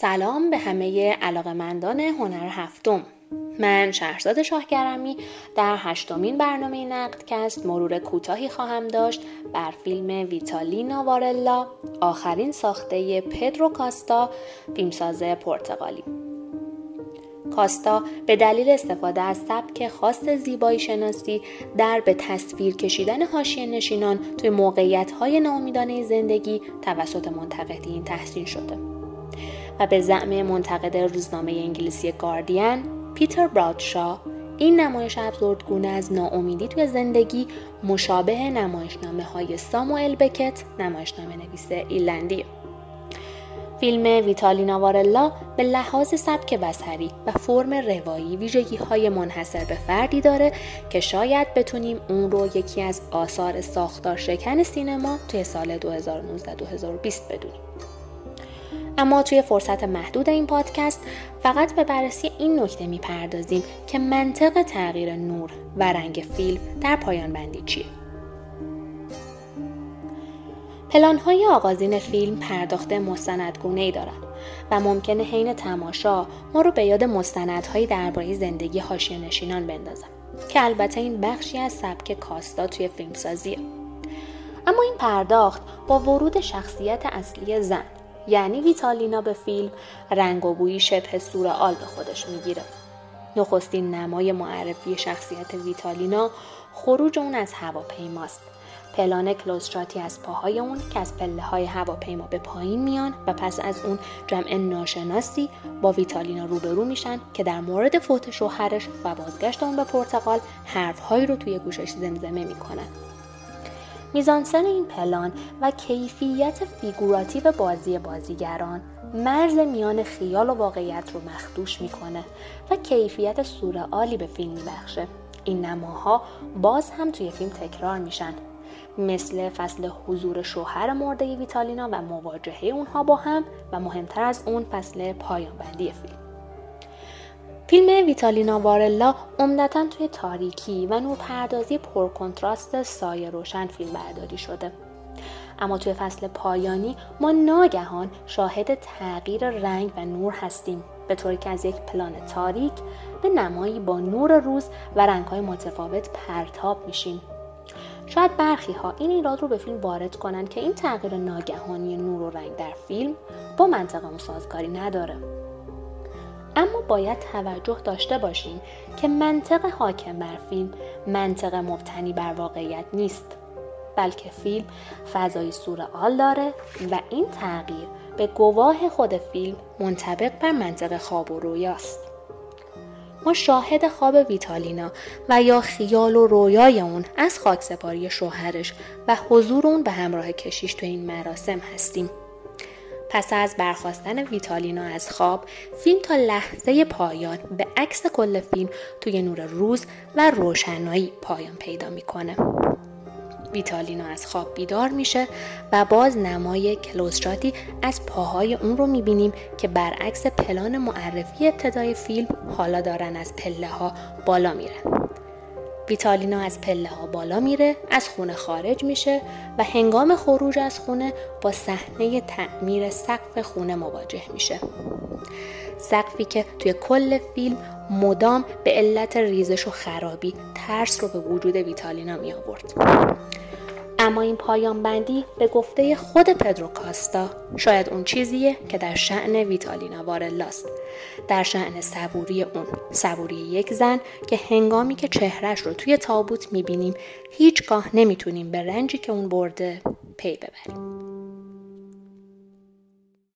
سلام به همه علاقمندان هنر هفتم. من شهرزاد شاهگرمی در هشتمین برنامه نقدکست مرور کوتاهی خواهم داشت بر فیلم ویتالینا وارلا آخرین ساخته پدرو کاستا فیلمساز پرتغالی. کاستا به دلیل استفاده از سبک خاص زیبایی شناسی در به تصویر کشیدن حاشیه نشینان توی موقعیت های ناامیدانه زندگی توسط منتقدین تحسین شده. و به زعم منتقد روزنامه انگلیسی گاردین پیتر برادشا این نمایش ابزردگونه از ناامیدی توی زندگی مشابه نمایشنامه های ساموئل بکت نمایشنامه نویس ایلندی فیلم ویتالینا وارلا به لحاظ سبک بسری و فرم روایی ویژگی های منحصر به فردی داره که شاید بتونیم اون رو یکی از آثار ساختار شکن سینما توی سال 2019-2020 بدونیم. اما توی فرصت محدود این پادکست فقط به بررسی این نکته می‌پردازیم که منطق تغییر نور و رنگ فیلم در پایان بندی چیه. پلانهای آغازین فیلم پرداخت مستندگونه ای دارند و ممکنه حین تماشا ما رو به یاد مستندهایی درباره زندگی حاشیه نشینان بندازن که البته این بخشی از سبک کاستا توی فیلمسازیه اما این پرداخت با ورود شخصیت اصلی زن یعنی ویتالینا به فیلم رنگ و بویی شبه سورئال به خودش می‌گیره. نخستین نمای معرفی شخصیت ویتالینا خروج اون از هواپیماست. پلان کلوستراتی از پاهای اون که از پله های هواپیما به پایین میان و پس از اون جمع ناشناسی با ویتالینا روبرو میشن که در مورد فوت شوهرش و بازگشت اون به پرتغال حرفهایی رو توی گوشش زمزمه می‌کنن. میزانسن این پلان و کیفیت فیگوراتیو بازی بازیگران مرز میان خیال و واقعیت رو مخدوش می‌کنه و کیفیت سورئالی به فیلم میبخشه. این نماها باز هم توی فیلم تکرار میشن. مثل فصل حضور شوهر مرده ویتالینا و مواجهه اونها با هم و مهمتر از اون فصل پایان بندی فیلم. فیلم ویتالینا وارلا عمدتا توی تاریکی و نورپردازی پرکنتراست سایه روشن فیلم برداری شده. اما توی فصل پایانی ما ناگهان شاهد تغییر رنگ و نور هستیم به طوری که از یک پلان تاریک به نمایی با نور روز و رنگهای متفاوت پرتاب میشیم. شاید برخی ها این ایراد رو به فیلم وارد کنن که این تغییر ناگهانی نور و رنگ در فیلم با منطق سازگاری نداره. اما باید توجه داشته باشیم که منطق حاکم بر فیلم منطق مبتنی بر واقعیت نیست بلکه فیلم فضای سورئال داره و این تغییر به گواه خود فیلم منطبق بر منطق خواب و رویاست ما شاهد خواب ویتالینا و یا خیال و رویای اون از خاکسپاری شوهرش و حضور اون به همراه کشیش تو این مراسم هستیم. پس از برخواستن ویتالینا از خواب فیلم تا لحظه پایان به عکس کل فیلم توی نور روز و روشنایی پایان پیدا می‌کنه. ویتالینا از خواب بیدار میشه و باز نمای کلوستراتی از پاهای اون رو می‌بینیم که برعکس پلان معرفی ابتدای فیلم حالا دارن از پله ها بالا میرن. ویتالینا از پله ها بالا میره از خونه خارج میشه و هنگام خروج از خونه با صحنه تعمیر سقف خونه مواجه میشه. سقفی که توی کل فیلم مدام به علت ریزش و خرابی ترس رو به وجود ویتالینا می آورد. اما این پایان بندی به گفته خود پدرو کاستا شاید اون چیزیه که در شعن ویتالینا وارلاست در شعن صبوری اون. صبوری یک زن که هنگامی که چهرش رو توی تابوت می‌بینیم هیچگاه نمی‌تونیم به رنجی که اون برده پی ببریم.